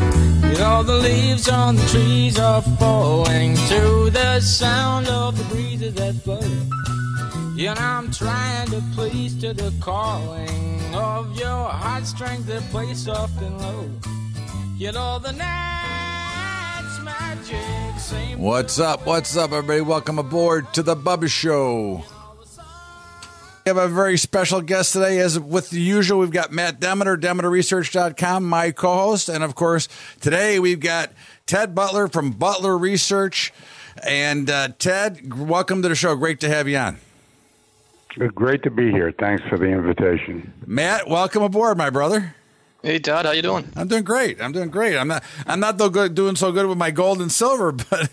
You know the leaves on the trees are falling to the sound of the breezes that blow. Know I'm trying to please to the calling of your heartstrings that play soft and low. You know the night. What's up? What's up, everybody? Welcome aboard to the Bubba Show. We have a very special guest today. As with the usual, we've got Matt Demeter, DemeterResearch.com, my co host. And of course, today we've got Ted Butler from Butler Research. And uh, Ted, welcome to the show. Great to have you on. Great to be here. Thanks for the invitation. Matt, welcome aboard, my brother. Hey Todd, how you doing? I'm doing great. I'm doing great. I'm not. I'm not though good, doing so good with my gold and silver, but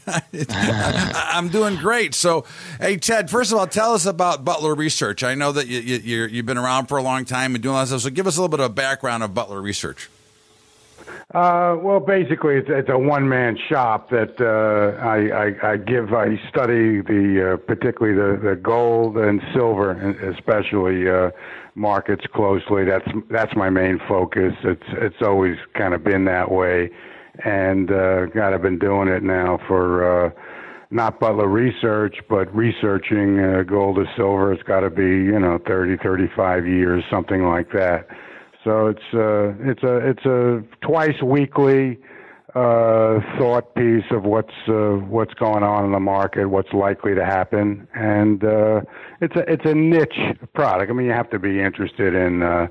I'm doing great. So, hey Ted, first of all, tell us about Butler Research. I know that you, you, you've been around for a long time and doing a lot of stuff. So, give us a little bit of background of Butler Research. Uh, well, basically, it's, it's a one-man shop that uh, I, I, I, give. I study the uh, particularly the, the gold and silver, especially uh, markets closely. That's that's my main focus. It's it's always kind of been that way, and uh, God, I've been doing it now for uh, not Butler Research, but researching gold or silver. It's got to be you know 30, 35 years, something like that. So it's uh, it's a it's a twice weekly uh, thought piece of what's uh, what's going on in the market, what's likely to happen, and uh, it's a it's a niche product. I mean, you have to be interested in uh,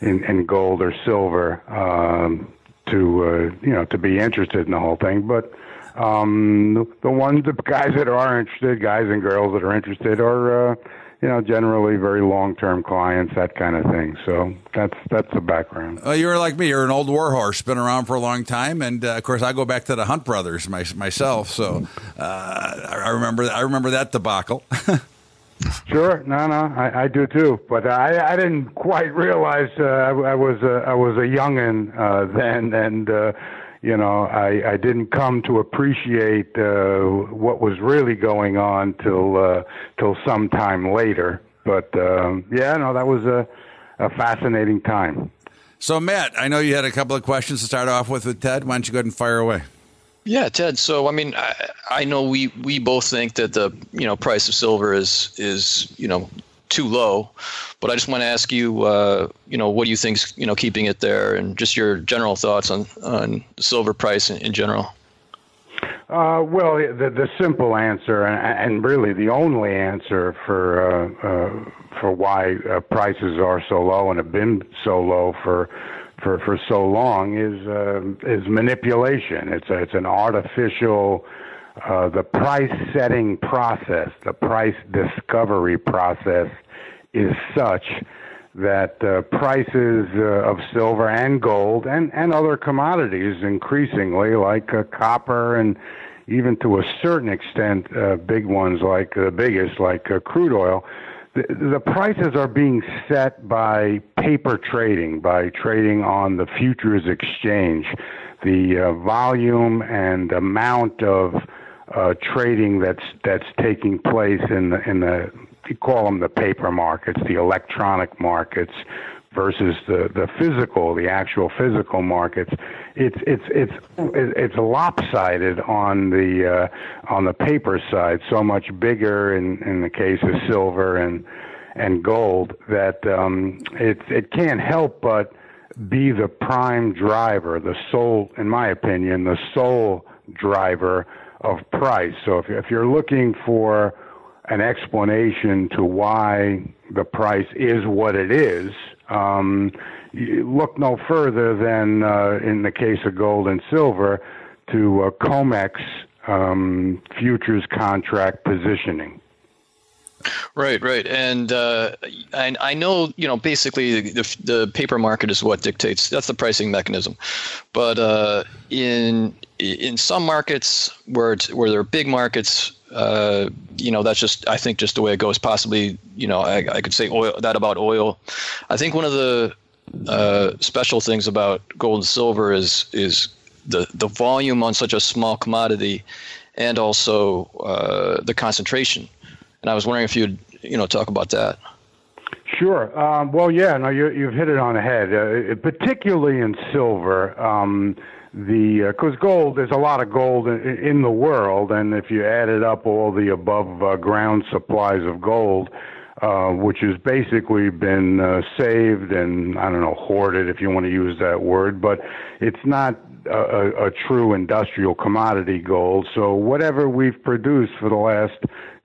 in, in gold or silver um, to uh, you know to be interested in the whole thing. But um, the, the ones the guys that are interested, guys and girls that are interested, are uh, you know, generally very long-term clients, that kind of thing. So that's that's the background. Well, you're like me. You're an old warhorse, been around for a long time, and uh, of course, I go back to the Hunt brothers my, myself. So uh, I remember I remember that debacle. sure, no, no, I, I do too. But I, I didn't quite realize uh, I, I was a, I was a youngin uh, then, and uh, you know, I, I didn't come to appreciate uh, what was really going on till uh, till some time later. But um, yeah, no, that was a, a fascinating time. So, Matt, I know you had a couple of questions to start off with with Ted. Why don't you go ahead and fire away? Yeah, Ted. So, I mean, I, I know we we both think that the you know price of silver is is you know too low. But I just want to ask you, uh, you know, what do you think's you know keeping it there, and just your general thoughts on on silver price in, in general. Uh, well, the, the simple answer, and, and really the only answer for uh, uh, for why uh, prices are so low and have been so low for for for so long is uh, is manipulation. It's a, it's an artificial. Uh, the price setting process, the price discovery process, is such that uh, prices uh, of silver and gold and, and other commodities increasingly, like uh, copper and even to a certain extent, uh, big ones like the biggest, like uh, crude oil, the, the prices are being set by paper trading, by trading on the futures exchange. The uh, volume and amount of uh, trading that's that's taking place in the in the you call them the paper markets, the electronic markets versus the the physical, the actual physical markets. It's it's it's it's lopsided on the uh, on the paper side. So much bigger in in the case of silver and and gold that um, it it can't help but be the prime driver, the sole, in my opinion, the sole driver of price. So if, if you're looking for an explanation to why the price is what it is, um, look no further than, uh, in the case of gold and silver, to uh, COMEX um, futures contract positioning. Right, right, and uh, I, I know you know basically the, the paper market is what dictates. That's the pricing mechanism, but uh, in in some markets where it's, where there are big markets, uh, you know that's just I think just the way it goes. Possibly, you know, I, I could say oil that about oil. I think one of the uh, special things about gold and silver is is the the volume on such a small commodity, and also uh, the concentration. And I was wondering if you'd you know talk about that. Sure. Um, well, yeah. No, you, you've hit it on the head. Uh, particularly in silver, um, the because uh, gold, there's a lot of gold in, in, the world, and if you added up all the above uh, ground supplies of gold, uh, which has basically been uh, saved and I don't know hoarded, if you want to use that word, but it's not a, a true industrial commodity gold. So whatever we've produced for the last,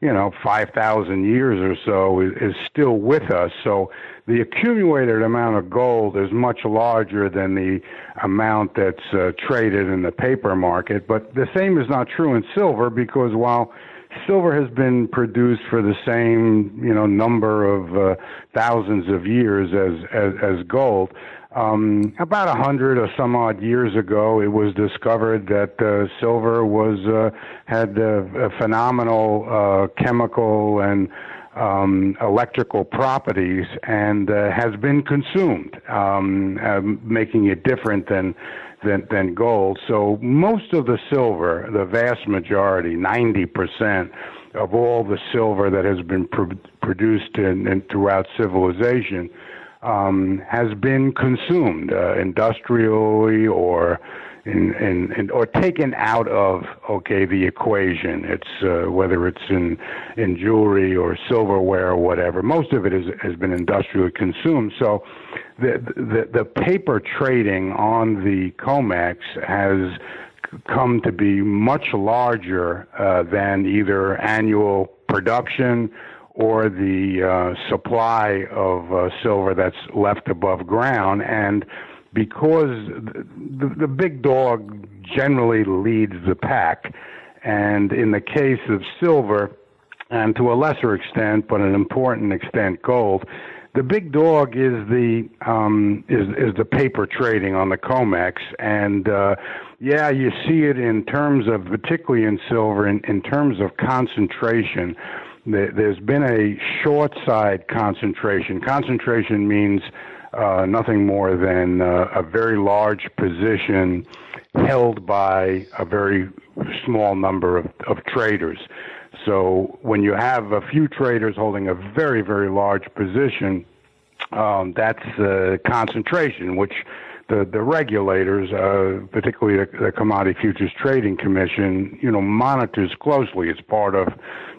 you know, 5,000 years or so is, is still with us. So the accumulated amount of gold is much larger than the amount that's uh, traded in the paper market. But the same is not true in silver because while silver has been produced for the same you know number of uh, thousands of years as as, as gold. Um, about a hundred or some odd years ago, it was discovered that uh, silver was uh, had phenomenal uh, chemical and um, electrical properties and uh, has been consumed, um, uh, making it different than, than than gold. So most of the silver, the vast majority, ninety percent of all the silver that has been pr- produced in, in, throughout civilization um, has been consumed uh, industrially or in, in, in, or taken out of okay the equation. It's uh, whether it's in in jewelry or silverware or whatever. Most of it is, has been industrially consumed. So the, the the paper trading on the COMEX has come to be much larger uh, than either annual production or the uh, supply of uh, silver that's left above ground. And because the, the big dog generally leads the pack, and in the case of silver, and to a lesser extent, but an important extent, gold, the big dog is the um, is is the paper trading on the COMEX, and uh, yeah, you see it in terms of particularly in silver, in, in terms of concentration there's been a short side concentration. Concentration means uh, nothing more than uh, a very large position held by a very small number of, of traders. So when you have a few traders holding a very, very large position, um, that's uh, concentration, which the the regulators, uh, particularly the, the Commodity Futures Trading Commission, you know, monitors closely. It's part of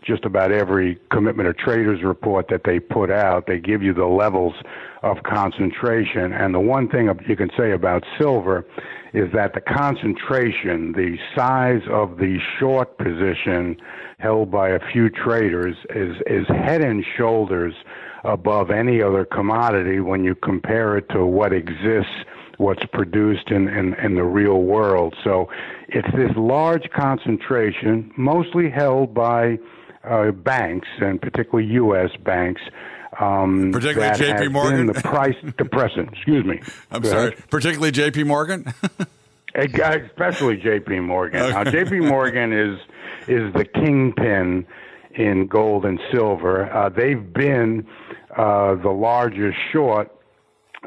just about every commitment of traders report that they put out. They give you the levels of concentration, and the one thing you can say about silver is that the concentration, the size of the short position held by a few traders, is is head and shoulders above any other commodity when you compare it to what exists what's produced in, in, in the real world. So it's this large concentration, mostly held by uh, banks, and particularly U.S. banks. Um, particularly J.P. Morgan. the price depressant. Excuse me. I'm Go sorry. Ahead. Particularly J.P. Morgan. Especially J.P. Morgan. Okay. Now, J.P. Morgan is is the kingpin in gold and silver. Uh, they've been uh, the largest short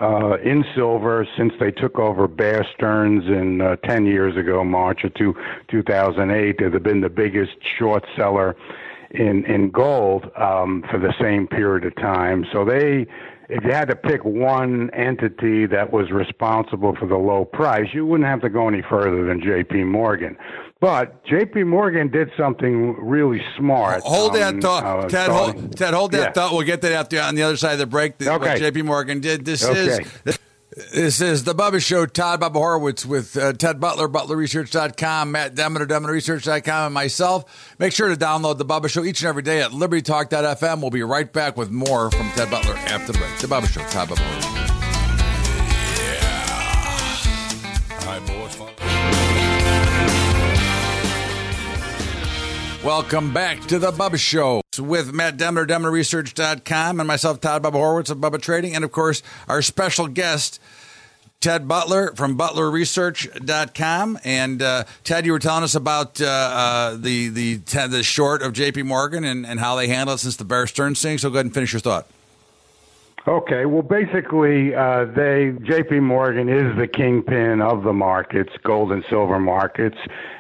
uh, in silver since they took over Bear Stearns in uh, 10 years ago, March of two, 2008. They've been the biggest short seller in, in gold um, for the same period of time. So they, if you had to pick one entity that was responsible for the low price, you wouldn't have to go any further than J.P. Morgan. But J.P. Morgan did something really smart. Hold um, that thought, uh, Ted. Hold, Ted, hold that yeah. thought. We'll get that out on the other side of the break. okay. What J.P. Morgan did. This okay. is. This is the Bubba Show. Todd Bubba Horwitz with uh, Ted Butler, ButlerResearch.com, Matt Demeter, DemeterResearch.com, and myself. Make sure to download the Bubba Show each and every day at LibertyTalk.fm. We'll be right back with more from Ted Butler after the break. The Bubba Show. Todd Bubba Horwitz. Welcome back to the Bubba Show with Matt Demeter, DemeterResearch.com, and myself, Todd Bubba Horwitz of Bubba Trading, and of course, our special guest, Ted Butler from ButlerResearch.com. And uh, Ted, you were telling us about uh, uh, the the the short of J.P. Morgan and, and how they handle it since the Bear Stearns thing. So go ahead and finish your thought. Okay, well, basically, uh, they J.P. Morgan is the kingpin of the markets, gold and silver markets,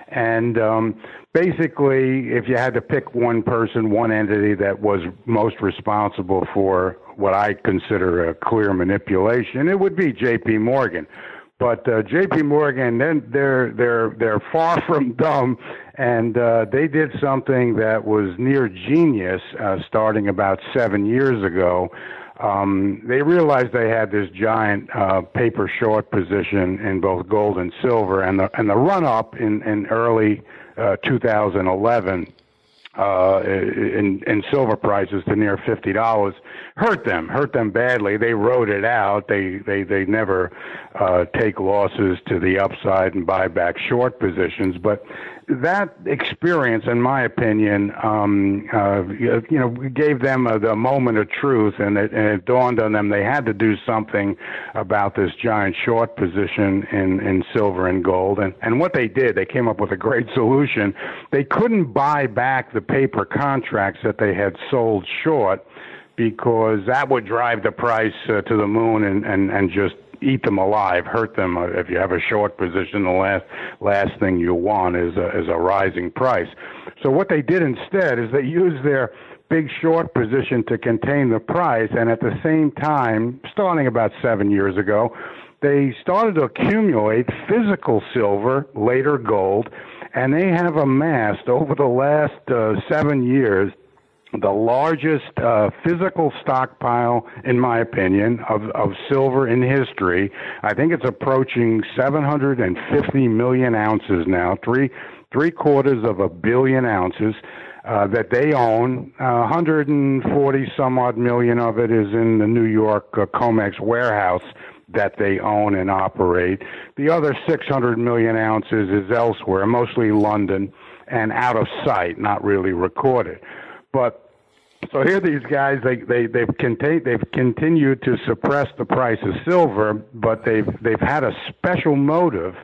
and um, basically, if you had to pick one person, one entity that was most responsible for what I consider a clear manipulation, it would be J.P. Morgan. But uh, J.P. Morgan, then they're they're they're far from dumb, and uh, they did something that was near genius, uh, starting about seven years ago. Um, they realized they had this giant uh, paper short position in both gold and silver, and the and the run up in in early uh, 2011 uh, in, in silver prices to near fifty dollars hurt them, hurt them badly. They wrote it out. They they they never uh, take losses to the upside and buy back short positions. But that experience, in my opinion, um, uh, you know, gave them a, the moment of truth, and it, and it dawned on them they had to do something about this giant short position in in silver and gold. And and what they did, they came up with a great solution. They couldn't buy back the paper contracts that they had sold short because that would drive the price uh, to the moon and, and, and just eat them alive, hurt them. Uh, if you have a short position, the last last thing you want is a, is a rising price. So what they did instead is they used their big short position to contain the price, and at the same time, starting about seven years ago, they started to accumulate physical silver, later gold, and they have amassed over the last uh, seven years the largest uh, physical stockpile, in my opinion, of, of silver in history. I think it's approaching 750 million ounces now, three three quarters of a billion ounces. Uh, that they own. Uh, 140 some odd million of it is in the New York uh, COMEX warehouse that they own and operate. The other 600 million ounces is elsewhere, mostly London and out of sight, not really recorded. But so here these guys they they they've they've continued to suppress the price of silver, but they've they've had a special motive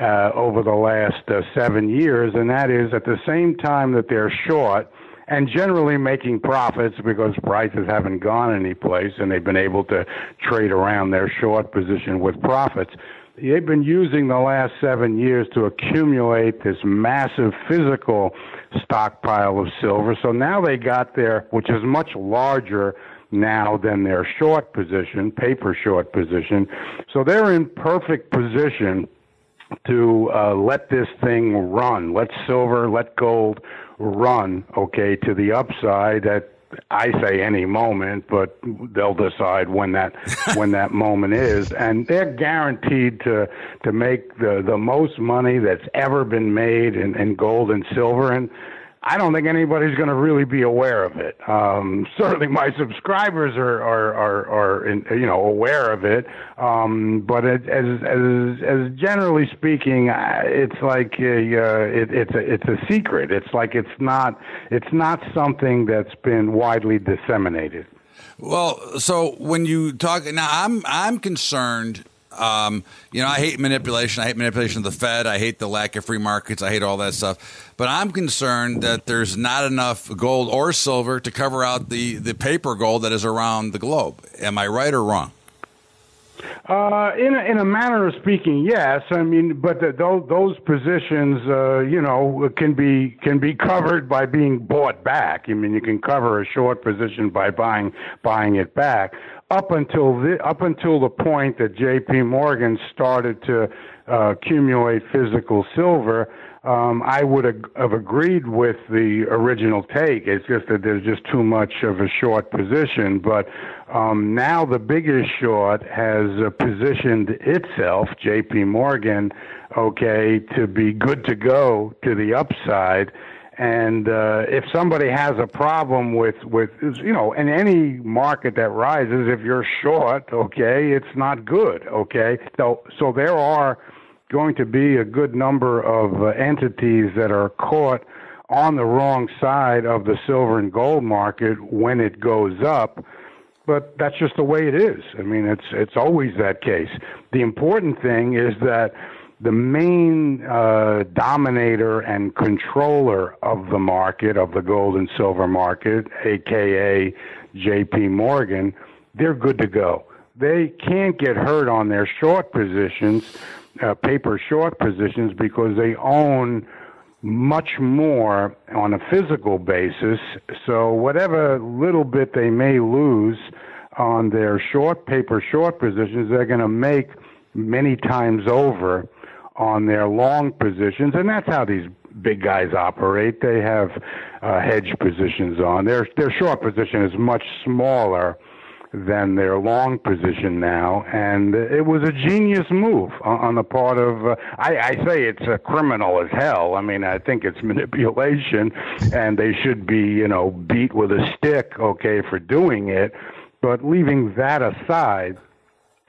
uh, over the last uh, seven years, and that is at the same time that they're short and generally making profits because prices haven't gone anyplace, and they've been able to trade around their short position with profits they've been using the last seven years to accumulate this massive physical stockpile of silver. So now they got their, which is much larger now than their short position, paper short position. So they're in perfect position to uh, let this thing run, let silver, let gold run, okay, to the upside at I say any moment, but they'll decide when that when that moment is, and they're guaranteed to to make the the most money that's ever been made in, in gold and silver. And I don't think anybody's going to really be aware of it. Um, certainly, my subscribers are are are, are in, you know aware of it, um, but it, as as as generally speaking, it's like a, uh, it, it's a it's a secret. It's like it's not it's not something that's been widely disseminated. Well, so when you talk now, I'm I'm concerned um, you know, I hate manipulation. I hate manipulation of the Fed. I hate the lack of free markets. I hate all that stuff. But I'm concerned that there's not enough gold or silver to cover out the, the paper gold that is around the globe. Am I right or wrong? Uh, in a, in a manner of speaking, yes. I mean, but the, those, those positions, uh, you know, can be can be covered by being bought back. I mean, you can cover a short position by buying buying it back up until the up until the point that J.P. Morgan started to uh, accumulate physical silver, um, I would have agreed with the original take. It's just that there's just too much of a short position. But um, now the biggest short has uh, positioned itself, J.P. Morgan, okay, to be good to go to the upside and uh, if somebody has a problem with, with, you know, in any market that rises, if you're short, okay, it's not good, okay? So, so there are going to be a good number of uh, entities that are caught on the wrong side of the silver and gold market when it goes up. But that's just the way it is. I mean, it's it's always that case. The important thing is that the main uh, dominator and controller of the market, of the gold and silver market, aka JP Morgan, they're good to go. They can't get hurt on their short positions, uh, paper short positions, because they own much more on a physical basis. So whatever little bit they may lose on their short paper short positions, they're going to make many times over on their long positions, and that's how these big guys operate. They have uh, hedge positions on. Their their short position is much smaller than their long position now, and it was a genius move on, on the part of. Uh, I, I say it's a criminal as hell. I mean, I think it's manipulation, and they should be, you know, beat with a stick, okay, for doing it. But leaving that aside,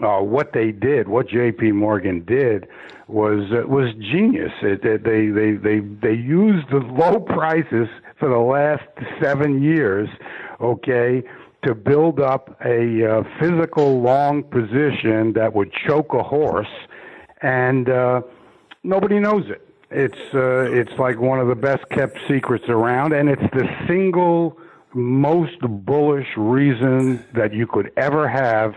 uh, what they did, what J.P. Morgan did, was uh, was genius. It, it, they they they they used the low prices for the last seven years, okay, to build up a uh, physical long position that would choke a horse, and uh, nobody knows it. It's uh, it's like one of the best kept secrets around, and it's the single most bullish reason that you could ever have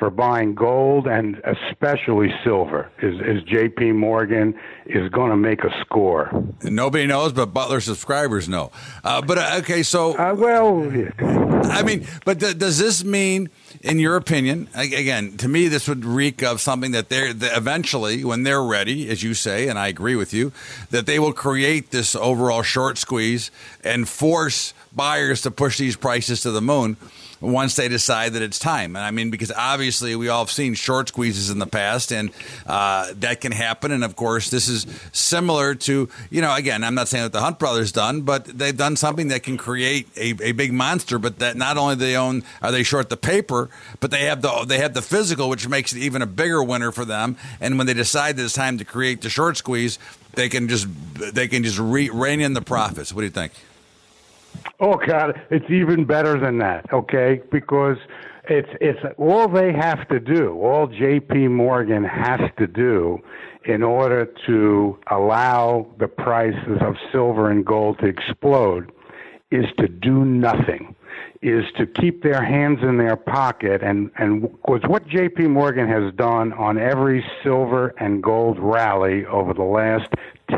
for buying gold and especially silver is, is JP Morgan is going to make a score. Nobody knows, but Butler subscribers know. Uh, but uh, okay, so uh, well, I mean, but th- does this mean, in your opinion, again, to me, this would reek of something that they're that eventually, when they're ready, as you say, and I agree with you, that they will create this overall short squeeze and force buyers to push these prices to the moon once they decide that it's time. And I mean, because obviously we all have seen short squeezes in the past, and uh, that can happen. And of course, this is similar to you know, again, I'm not saying that the Hunt brothers done, but they've done something that can create a, a big monster. But that not only they own are they short the paper, but they have the they have the physical, which makes it even a bigger winner for them. And when they decide that it's time to create the short squeeze, they can just they can just re- rein in the profits. What do you think? Oh God, it's even better than that. Okay, because it's it's all they have to do. All J.P. Morgan has to do in order to allow the prices of silver and gold to explode is to do nothing is to keep their hands in their pocket and and was what JP Morgan has done on every silver and gold rally over the last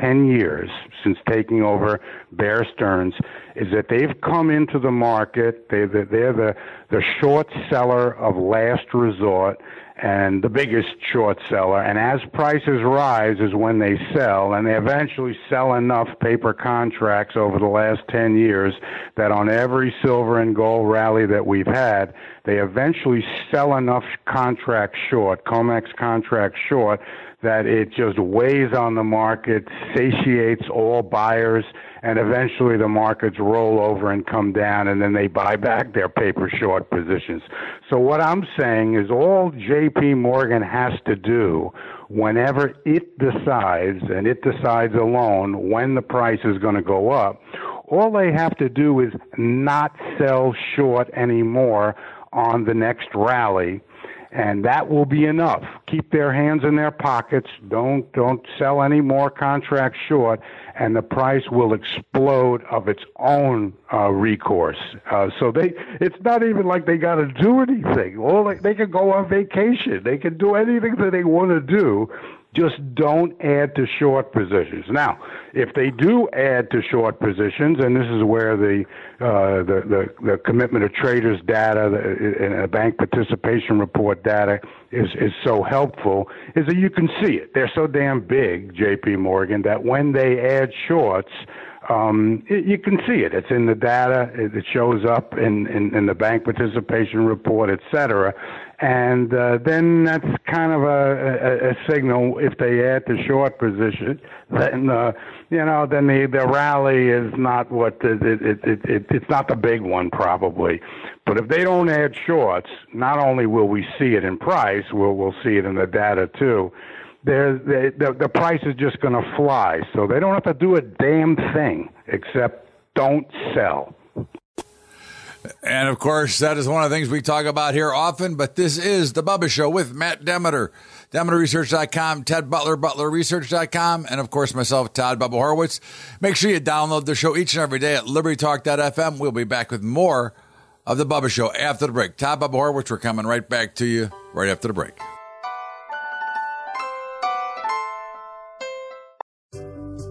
10 years since taking over Bear Stearns is that they've come into the market. They, they're the, the short seller of last resort and the biggest short seller. And as prices rise is when they sell, and they eventually sell enough paper contracts over the last 10 years that on every silver and gold rally that we've had, they eventually sell enough contracts short, COMEX contracts short, that it just weighs on the market, satiates all buyers, and eventually the markets roll over and come down, and then they buy back their paper short positions. So what I'm saying is all J.P. Morgan has to do whenever it decides, and it decides alone when the price is going to go up, all they have to do is not sell short anymore on the next rally and that will be enough. Keep their hands in their pockets. Don't don't sell any more contracts short, and the price will explode of its own uh, recourse. Uh, so they, it's not even like they got to do anything. Well, they, they can go on vacation. They can do anything that they want to do just don't add to short positions. Now, if they do add to short positions, and this is where the uh, the, the, the commitment of traders data and a bank participation report data is is so helpful, is that you can see it. They're so damn big, J.P. Morgan, that when they add shorts. Um, it, you can see it. It's in the data. It, it shows up in, in, in the bank participation report, et cetera and uh, then that's kind of a, a, a signal if they add the short position then uh, you know then the the rally is not what it, it, it, it it's not the big one probably but if they don't add shorts not only will we see it in price we'll we'll see it in the data too the, the price is just going to fly. So they don't have to do a damn thing except don't sell. And of course, that is one of the things we talk about here often, but this is the Bubba Show with Matt Demeter. DemeterResearch.com, Ted Butler, ButlerResearch.com, and of course myself, Todd Bubba Horwitz. Make sure you download the show each and every day at LibertyTalk.fm. We'll be back with more of the Bubba Show after the break. Todd Bubba Horwitz, we're coming right back to you right after the break.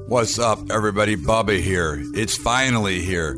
What's up, everybody? Bubba here. It's finally here.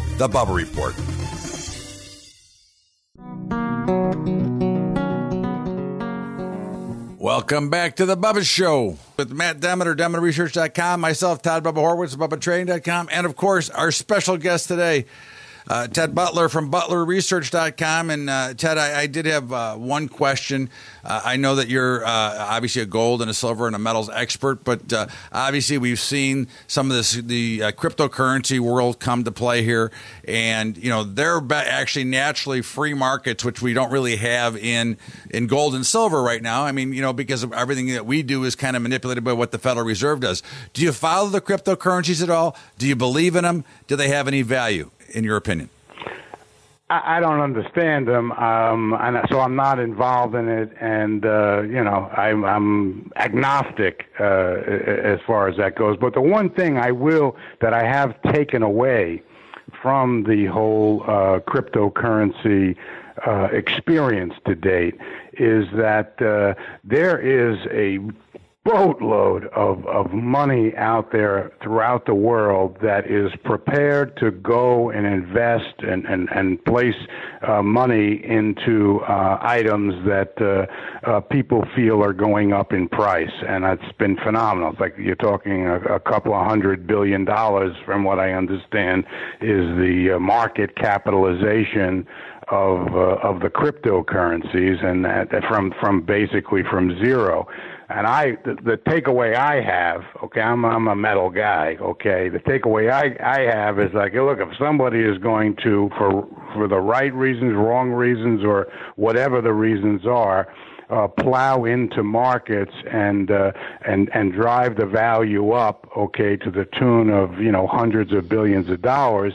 The Bubba Report. Welcome back to the Bubba Show with Matt Demeter, DemeterResearch.com, myself, Todd Bubba Horwitz, BubbaTrading.com, and of course, our special guest today, uh, Ted Butler from ButlerResearch.com. And uh, Ted, I, I, did have uh, one question. Uh, I know that you're uh, obviously a gold and a silver and a metals expert, but uh, obviously we've seen some of this the cryptocurrency world come to play here, and you know they're actually naturally free markets, which we don't really have in in gold and silver right now. I mean, you know, because everything that we do is kind of manipulated by what the Federal Reserve does. Do you follow the cryptocurrencies at all? Do you believe in them? Do they have any value? In your opinion? I, don't understand them, um, and so I'm not involved in it. And uh, you know, I'm, I'm agnostic uh, as far as that goes. But the one thing I will that I have taken away from the whole uh, cryptocurrency uh, experience to date is that uh, there is a boatload of, of money out there throughout the world that is prepared to go and invest and, and, and place uh, money into uh, items that uh, uh, people feel are going up in price. And it's been phenomenal. It's like you're talking a, a couple of hundred billion dollars, from what I understand, is the uh, market capitalization of uh, of the cryptocurrencies, and that, from from basically from zero. And I, the, the takeaway I have, okay, I'm I'm a metal guy, okay. The takeaway I I have is like, look, if somebody is going to for for the right reasons, wrong reasons, or whatever the reasons are, uh, plow into markets and uh, and and drive the value up, okay, to the tune of you know hundreds of billions of dollars.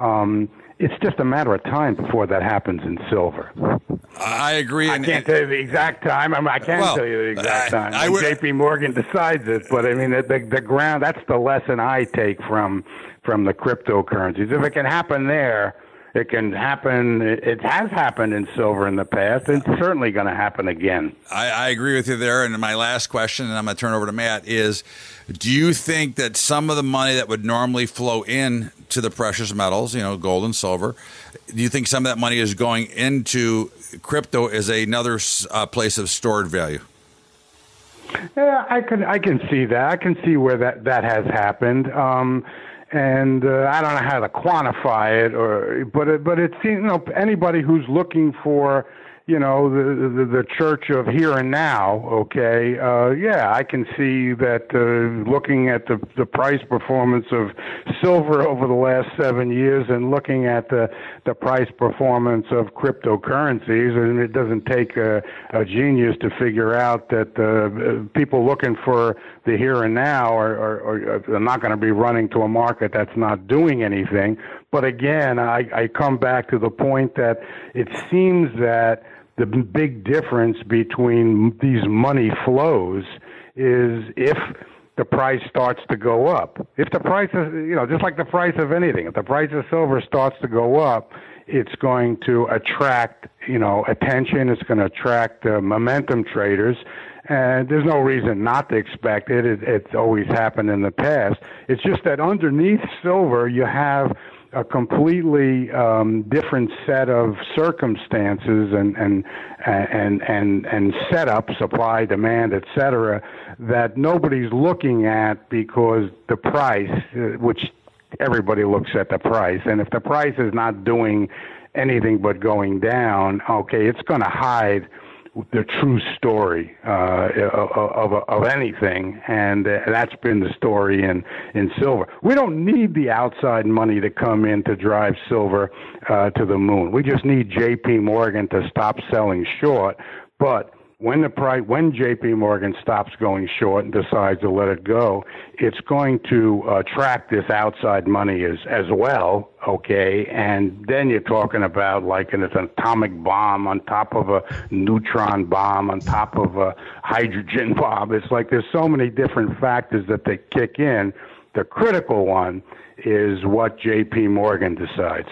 Um, it's just a matter of time before that happens in silver. I agree. I can't tell you the exact time. I, mean, I can well, tell you the exact time. I, I would, J.P. Morgan decides it, but I mean, the, the, the ground. That's the lesson I take from from the cryptocurrencies. If it can happen there, it can happen. It has happened in silver in the past. It's certainly going to happen again. I, I, agree with you there. And my last question, and I'm going to turn over to Matt, is: Do you think that some of the money that would normally flow in to the precious metals, you know, gold and silver, do you think some of that money is going into crypto as another uh, place of stored value? Yeah, I can I can see that. I can see where that that has happened. Um, and uh, I don't know how to quantify it, or but it, but it seems you know anybody who's looking for you know the, the the church of here and now okay uh yeah i can see that uh looking at the the price performance of silver over the last 7 years and looking at the the price performance of cryptocurrencies and it doesn't take a, a genius to figure out that uh people looking for the here and now are are, are not going to be running to a market that's not doing anything. But again i i come back to the point that it seems that the big difference between these money flows is if the price starts to go up. If the price is, you know, just like the price of anything, if the price of silver starts to go up, it's going to attract, you know, attention. It's going to attract uh, momentum traders, and there's no reason not to expect it. it. It's always happened in the past. It's just that underneath silver, you have a completely um, different set of circumstances and and and and and setup, supply, demand, etc., that nobody's looking at because the price, uh, which everybody looks at the price, and if the price is not doing anything but going down, okay, it's going to hide the true story uh, of, of, of anything, and uh, that's been the story in in silver. We don't need the outside money to come in to drive silver uh, to the moon. We just need J.P. Morgan to stop selling short, but when the price, when J.P. Morgan stops going short and decides to let it go, it's going to uh, attract this outside money as as well. Okay, and then you're talking about like an, an atomic bomb on top of a neutron bomb on top of a hydrogen bomb. It's like there's so many different factors that they kick in. The critical one is what J.P. Morgan decides.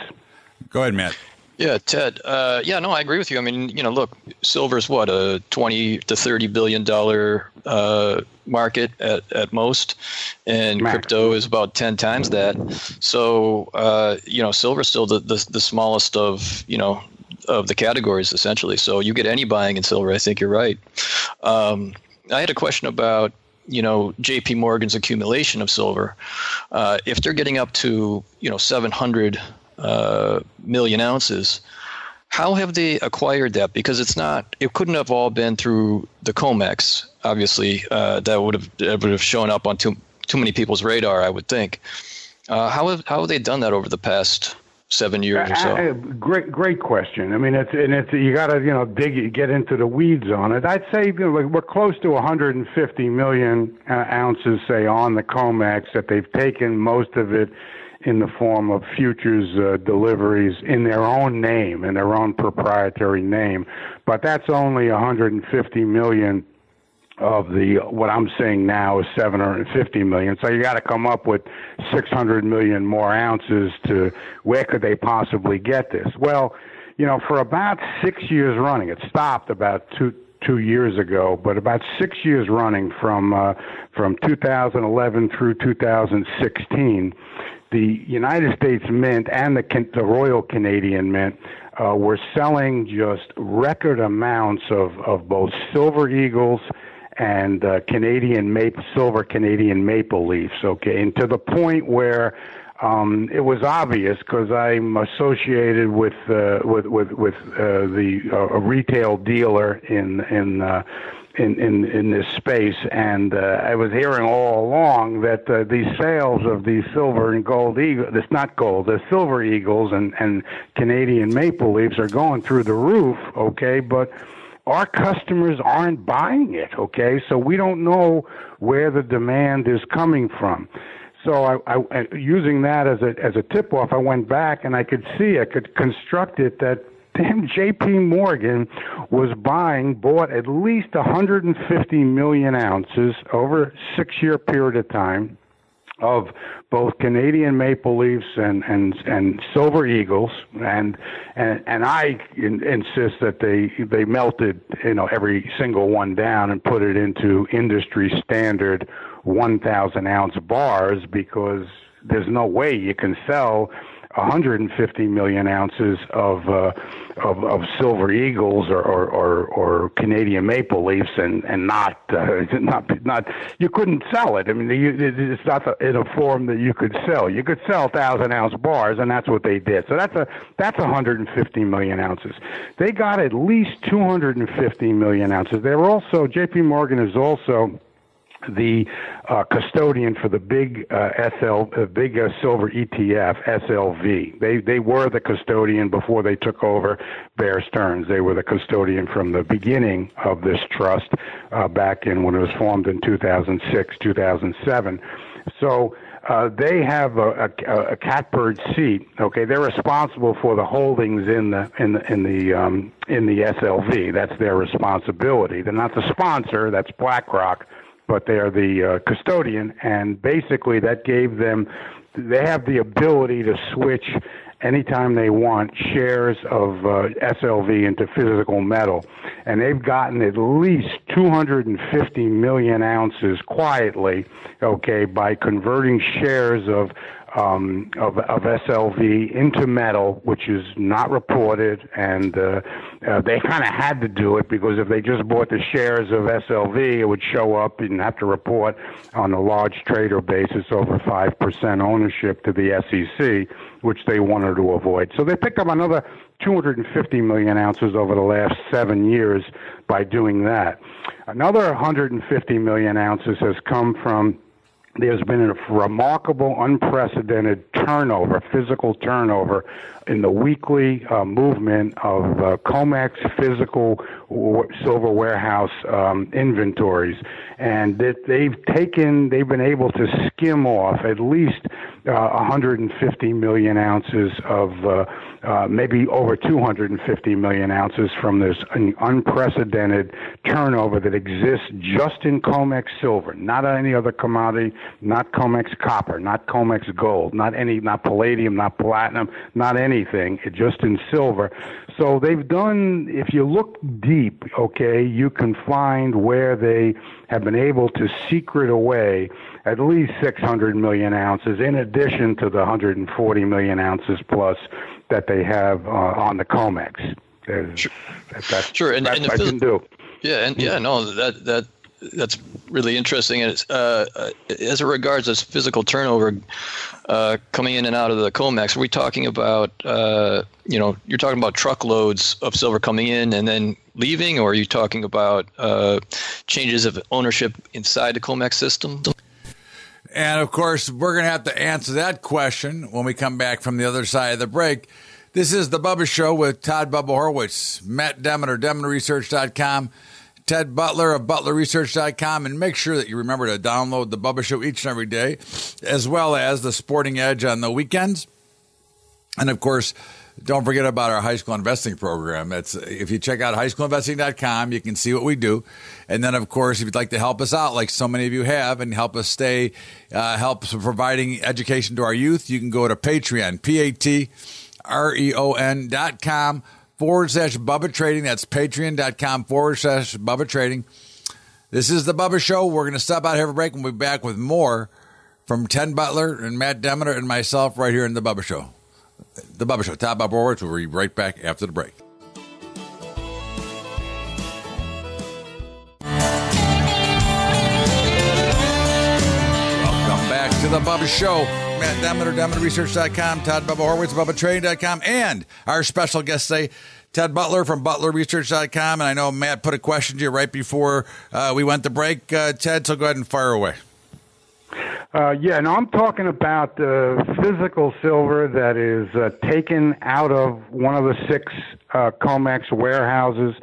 Go ahead, Matt. Yeah, Ted. Uh, yeah, no, I agree with you. I mean, you know, look, silver's what a twenty to thirty billion dollar uh, market at, at most, and Max. crypto is about ten times that. So, uh, you know, silver's still the, the the smallest of you know of the categories essentially. So you get any buying in silver. I think you're right. Um, I had a question about you know J.P. Morgan's accumulation of silver. Uh, if they're getting up to you know 700 uh, million ounces. How have they acquired that? Because it's not, it couldn't have all been through the COMEX. Obviously, uh, that would have that would have shown up on too too many people's radar. I would think. Uh, how have how have they done that over the past seven years or so? Uh, great, great question. I mean, it's and it's you got to you know dig get into the weeds on it. I'd say you know, like we're close to 150 million uh, ounces, say, on the COMEX that they've taken most of it in the form of futures uh, deliveries in their own name, in their own proprietary name. But that's only 150 million of the what I'm saying now is 750 million. So you got to come up with 600 million more ounces to where could they possibly get this? Well, you know, for about six years running, it stopped about two two years ago, but about six years running from uh, from 2011 through 2016 the United States Mint and the, the Royal Canadian Mint uh, were selling just record amounts of, of both silver eagles and uh, Canadian maple, silver Canadian maple leaves. Okay, and to the point where um, it was obvious because I'm associated with uh, with with with uh, the uh, a retail dealer in in uh, in, in, in this space, and uh, I was hearing all along that uh, these sales of these silver and gold eagles, it's not gold, the silver eagles and, and Canadian maple leaves are going through the roof, okay, but our customers aren't buying it, okay, so we don't know where the demand is coming from. So I, I using that as a as a tip off, I went back and I could see I could construct it that damn J.P. Morgan was buying, bought at least 150 million ounces over a six-year period of time of both Canadian maple leafs and and and silver eagles, and and and I in, insist that they they melted you know every single one down and put it into industry standard 1,000 ounce bars because there's no way you can sell 150 million ounces of uh, of, of silver eagles or, or, or, or Canadian maple leafs and and not uh, not not you couldn't sell it. I mean, you, it's not in a form that you could sell. You could sell thousand ounce bars, and that's what they did. So that's a that's 150 million ounces. They got at least 250 million ounces. They were also J.P. Morgan is also the uh, custodian for the big uh, SL, uh, big uh, silver ETF, SLV. They they were the custodian before they took over Bear Stearns. They were the custodian from the beginning of this trust uh, back in when it was formed in 2006, 2007. So. Uh, they have a, a, a catbird seat. Okay, they're responsible for the holdings in the in the in the um, in the SLV. That's their responsibility. They're not the sponsor. That's BlackRock but they are the uh, custodian, and basically that gave them they have the ability to switch anytime they want shares of uh, SLV into physical metal. And they've gotten at least 250 million ounces quietly, okay, by converting shares of um, of, of SLV into metal, which is not reported, and uh, uh, they kind of had to do it because if they just bought the shares of SLV, it would show up and have to report on a large trader basis over five percent ownership to the SEC, which they wanted to avoid. So they picked up another 250 million ounces over the last seven years by doing that. Another 150 million ounces has come from there's been a remarkable, unprecedented turnover, physical turnover, in the weekly uh, movement of uh, COMEX physical silver warehouse um, inventories, and that they've taken, they've been able to skim off at least uh, 150 million ounces of, uh, uh, maybe over 250 million ounces from this unprecedented turnover that exists just in COMEX silver, not any other commodity, not COMEX copper, not COMEX gold, not any, not palladium, not platinum, not anything, just in silver. So they've done, if you look deep, okay, you can find where they have been able to secret away at least 600 million ounces, in addition to the 140 million ounces plus that they have uh, on the COMEX. Sure, that, sure. and, and I can do. Yeah, and yeah, no, that that that's really interesting. And uh, uh, as it regards as physical turnover uh, coming in and out of the COMEX, are we talking about, uh, you know, you're talking about truckloads of silver coming in and then leaving, or are you talking about uh, changes of ownership inside the COMEX system? And of course, we're going to have to answer that question when we come back from the other side of the break. This is the Bubba Show with Todd Bubba Horwitz, Matt Demeter, DemeterResearch.com. Ted Butler of ButlerResearch.com, and make sure that you remember to download the Bubba Show each and every day, as well as the Sporting Edge on the weekends. And of course, don't forget about our high school investing program. It's if you check out highschoolinvesting.com, you can see what we do. And then, of course, if you'd like to help us out, like so many of you have, and help us stay, uh, help providing education to our youth, you can go to Patreon, P A T R E O N dot com forward slash Bubba Trading. That's patreon.com forward slash Bubba Trading. This is the Bubba Show. We're going to stop out here for a break and we'll be back with more from Ted Butler and Matt Demeter and myself right here in the Bubba Show. The Bubba Show. Todd Bob Horwitz. We'll be right back after the break. Welcome back to the Bubba Show. Matt Demeter, DemeterResearch.com, Todd Bubba Horwitz, BubbaTrading.com, and our special guest today, Ted Butler from ButlerResearch.com. And I know Matt put a question to you right before uh, we went to break. Uh, Ted, so go ahead and fire away. Uh, yeah, no, I'm talking about uh, physical silver that is uh, taken out of one of the six uh, COMEX warehouses,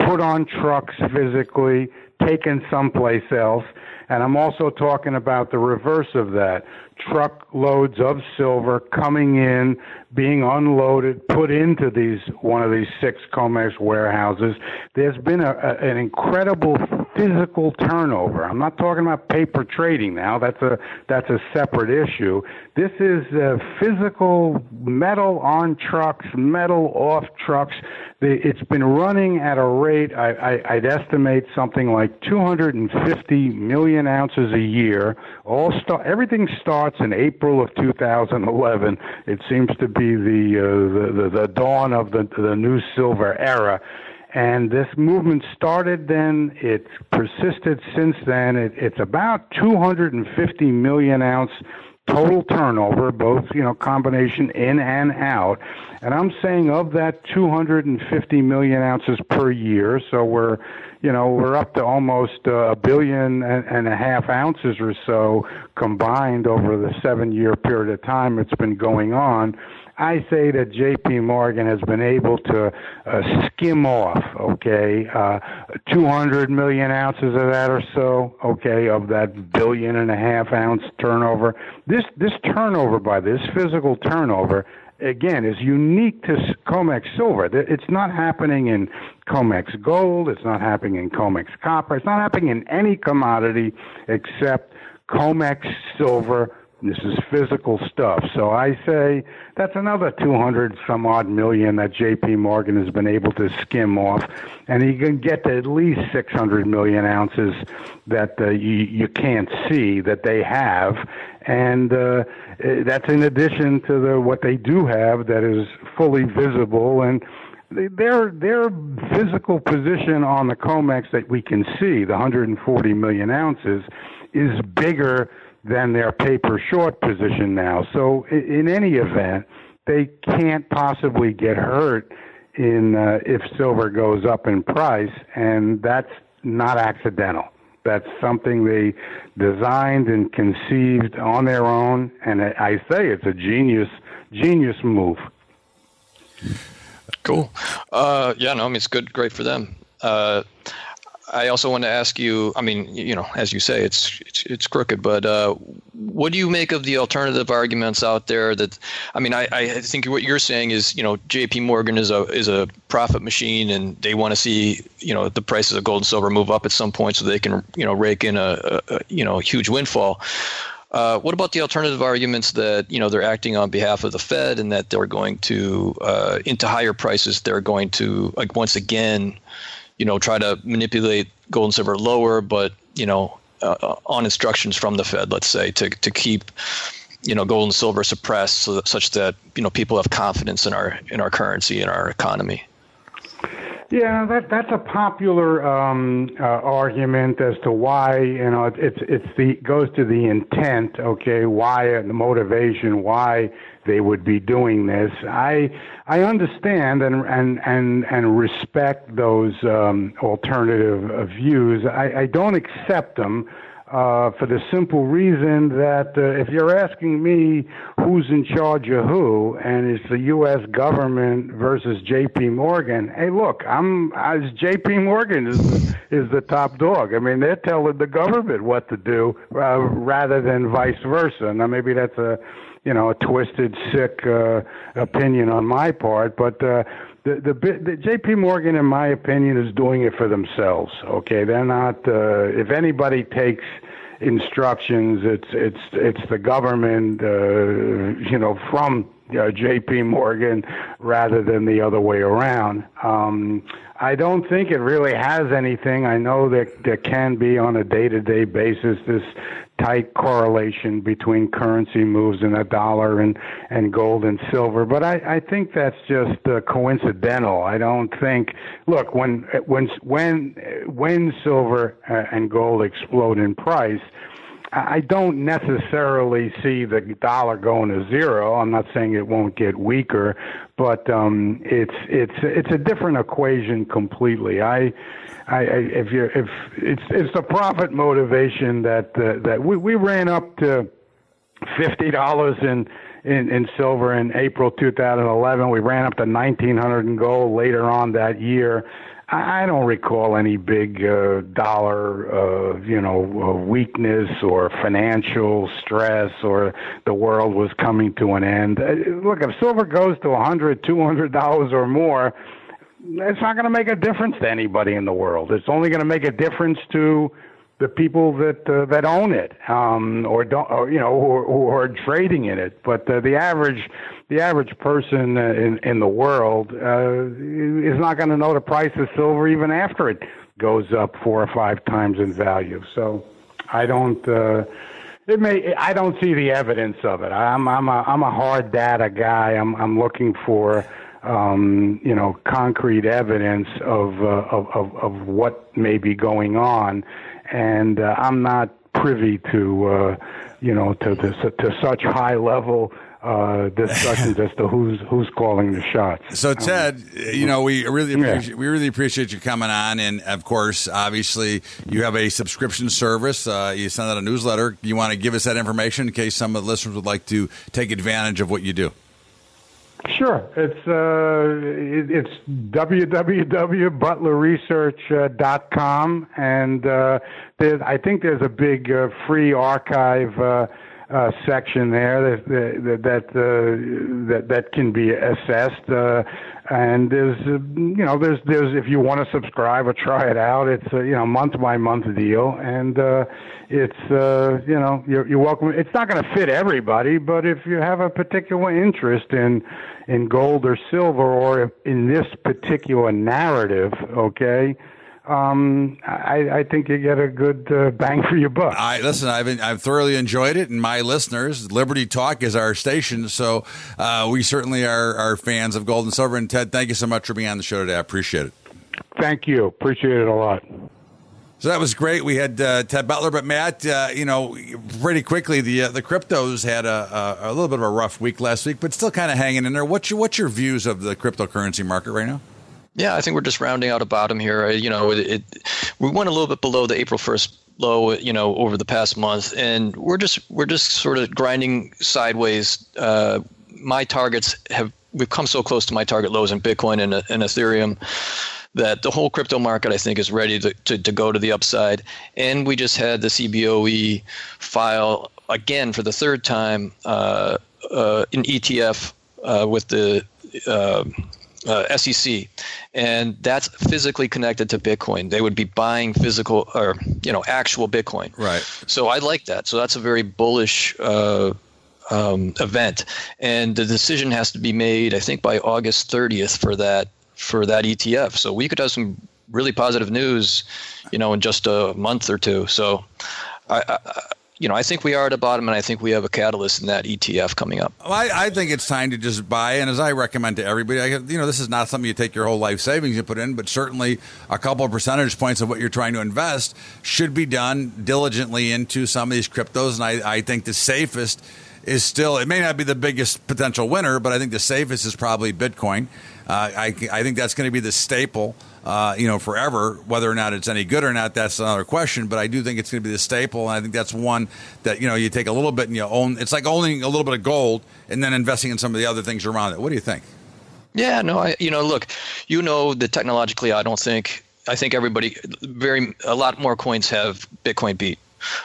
put on trucks physically, taken someplace else. And I'm also talking about the reverse of that truckloads of silver coming in, being unloaded, put into these one of these six COMEX warehouses. There's been a, a, an incredible physical turnover. I'm not talking about paper trading now. That's a that's a separate issue. This is uh, physical metal on trucks, metal off trucks. It's been running at a rate I, I, I'd estimate something like 250 million ounces a year. All start everything starts in April of 2011. It seems to be the uh, the, the, the dawn of the the new silver era. And this movement started then. It's persisted since then. It, it's about 250 million ounce total turnover, both you know combination in and out. And I'm saying of that 250 million ounces per year, so we're you know, we're up to almost a billion and a half ounces or so combined over the seven year period of time it's been going on. I say that J.P. Morgan has been able to uh, skim off, okay, uh, 200 million ounces of that or so, okay, of that billion and a half ounce turnover. This this turnover by this physical turnover again is unique to COMEX silver. It's not happening in COMEX gold. It's not happening in COMEX copper. It's not happening in any commodity except COMEX silver this is physical stuff. So I say that's another 200 some odd million that JP Morgan has been able to skim off. And you can get to at least 600 million ounces that uh, you, you can't see that they have. And uh, that's in addition to the, what they do have that is fully visible. And their their physical position on the COMEX that we can see, the 140 million ounces, is bigger than their paper short position now. So in any event, they can't possibly get hurt in uh, if silver goes up in price, and that's not accidental. That's something they designed and conceived on their own, and I say it's a genius genius move. Cool. Uh, yeah, no, I mean it's good, great for them. Uh, I also want to ask you. I mean, you know, as you say, it's it's, it's crooked. But uh, what do you make of the alternative arguments out there? That I mean, I, I think what you're saying is, you know, J.P. Morgan is a is a profit machine, and they want to see you know the prices of gold and silver move up at some point, so they can you know rake in a, a you know a huge windfall. Uh, what about the alternative arguments that you know they're acting on behalf of the Fed and that they're going to uh, into higher prices? They're going to like once again you know, try to manipulate gold and silver lower, but you know, uh, uh, on instructions from the Fed, let's say, to to keep you know gold and silver suppressed, so that, such that you know people have confidence in our in our currency and our economy. Yeah, that that's a popular um, uh, argument as to why you know it, it's it's the goes to the intent. Okay, why and the motivation why they would be doing this. I I understand and and and and respect those um, alternative uh, views. I, I don't accept them uh, for the simple reason that uh, if you're asking me who's in charge of who, and it's the U.S. government versus J.P. Morgan, hey, look, I'm as J.P. Morgan is is the top dog. I mean, they're telling the government what to do uh, rather than vice versa. Now, maybe that's a you know a twisted, sick uh, opinion on my part, but. Uh, the, the, the J.P. Morgan, in my opinion, is doing it for themselves. Okay, they're not. Uh, if anybody takes instructions, it's it's it's the government, uh, you know, from uh, J.P. Morgan rather than the other way around. Um, I don't think it really has anything. I know that there can be on a day-to-day basis this tight correlation between currency moves in a dollar and, and gold and silver. But I, I think that's just uh, coincidental. I don't think. Look, when when when when silver uh, and gold explode in price. I don't necessarily see the dollar going to zero. I'm not saying it won't get weaker, but um, it's it's it's a different equation completely. I I, if you if it's it's the profit motivation that uh, that we we ran up to fifty dollars in, in in silver in April 2011. We ran up to 1900 in gold later on that year. I, I don't recall any big uh, dollar, uh, you know, uh, weakness or financial stress or the world was coming to an end. Uh, look, if silver goes to 100, 200 dollars or more it's not going to make a difference to anybody in the world. It's only going to make a difference to the people that uh, that own it, um, or don't, or, you know, or, are trading in it. But uh, the average, the average person uh, in in the world uh, is not going to know the price of silver even after it goes up four or five times in value. So, I don't. Uh, it may. I don't see the evidence of it. I'm. I'm a. I'm a hard data guy. I'm. I'm looking for um, you know, concrete evidence of, uh, of, of, of what may be going on, and uh, I'm not privy to, uh, you know, to, to, to such high level uh, discussions as to who's who's calling the shots. So Ted, um, you know, we really appreciate, yeah. we really appreciate you coming on, and of course, obviously, you have a subscription service. Uh, you send out a newsletter. You want to give us that information in case some of the listeners would like to take advantage of what you do. Sure, it's uh, it's www.butlerresearch.com, and uh, I think there's a big uh, free archive uh, uh, section there that that that, uh, that that can be assessed. Uh, and there's uh, you know there's there's if you want to subscribe or try it out, it's a you know month by month deal, and uh, it's uh, you know you're, you're welcome. It's not going to fit everybody, but if you have a particular interest in in gold or silver or in this particular narrative, okay um, I, I, think you get a good uh, bang for your buck. I listen. I've I've thoroughly enjoyed it, and my listeners, Liberty Talk is our station, so uh, we certainly are, are fans of gold and silver. And Ted, thank you so much for being on the show today. I appreciate it. Thank you. Appreciate it a lot. So that was great. We had uh, Ted Butler, but Matt, uh, you know, pretty quickly the uh, the cryptos had a, a, a little bit of a rough week last week, but still kind of hanging in there. What's your what's your views of the cryptocurrency market right now? Yeah, I think we're just rounding out a bottom here. You know, it, it we went a little bit below the April first low, you know, over the past month, and we're just we're just sort of grinding sideways. Uh, my targets have we've come so close to my target lows in Bitcoin and, and Ethereum that the whole crypto market I think is ready to, to, to go to the upside. And we just had the CBOE file again for the third time uh, uh, an ETF uh, with the uh, SEC, and that's physically connected to Bitcoin. They would be buying physical or you know actual Bitcoin. Right. So I like that. So that's a very bullish. Uh, um, event, and the decision has to be made, I think, by August 30th for that for that ETF. So we could have some really positive news, you know, in just a month or two. So I, I, you know, I think we are at a bottom, and I think we have a catalyst in that ETF coming up. Well, I, I, think it's time to just buy, and as I recommend to everybody, I, you know, this is not something you take your whole life savings and put in, but certainly a couple of percentage points of what you're trying to invest should be done diligently into some of these cryptos, and I, I think the safest is still it may not be the biggest potential winner, but I think the safest is probably Bitcoin. Uh, I, I think that's going to be the staple uh, you know, forever. Whether or not it's any good or not, that's another question. But I do think it's going to be the staple, and I think that's one that you know you take a little bit and you own. It's like owning a little bit of gold and then investing in some of the other things around it. What do you think? Yeah, no, I you know, look, you know that technologically, I don't think I think everybody very a lot more coins have Bitcoin beat.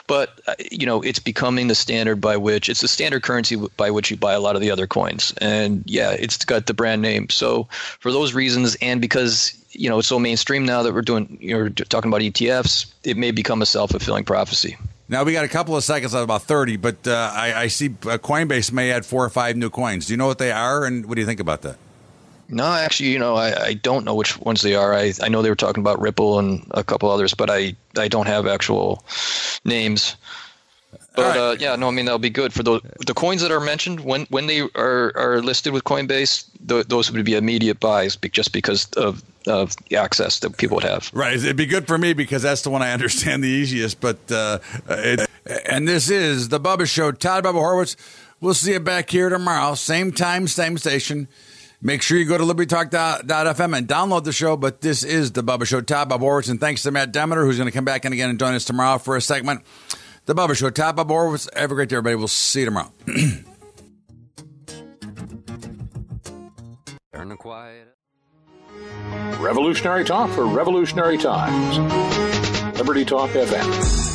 But uh, you know, it's becoming the standard by which it's the standard currency by which you buy a lot of the other coins. And yeah, it's got the brand name. So for those reasons, and because you know it's so mainstream now that we're doing you're talking about ETFs, it may become a self fulfilling prophecy. Now we got a couple of seconds out about thirty, but uh, I, I, see uh, Coinbase may add four or five new coins. Do you know what they are, and what do you think about that? No, actually, you know, I, I don't know which ones they are. I, I know they were talking about Ripple and a couple others, but I, I don't have actual names. But right. uh, yeah, no, I mean that'll be good for the the coins that are mentioned when when they are are listed with Coinbase. Th- those would be immediate buys, just because of of the access that people would have. Right, it'd be good for me because that's the one I understand the easiest. But uh, it, and this is the Bubba Show. Todd Bubba Horwitz. We'll see you back here tomorrow, same time, same station. Make sure you go to libertytalk.fm and download the show. But this is the Bubba Show. Todd Bob Horwitz, and thanks to Matt Demeter, who's going to come back in again and join us tomorrow for a segment. The Bubba Show. Todd Bob Horwitz. Have a great day, everybody. We'll see you tomorrow. Turn the quiet. Revolutionary talk for revolutionary times. Liberty Talk FM.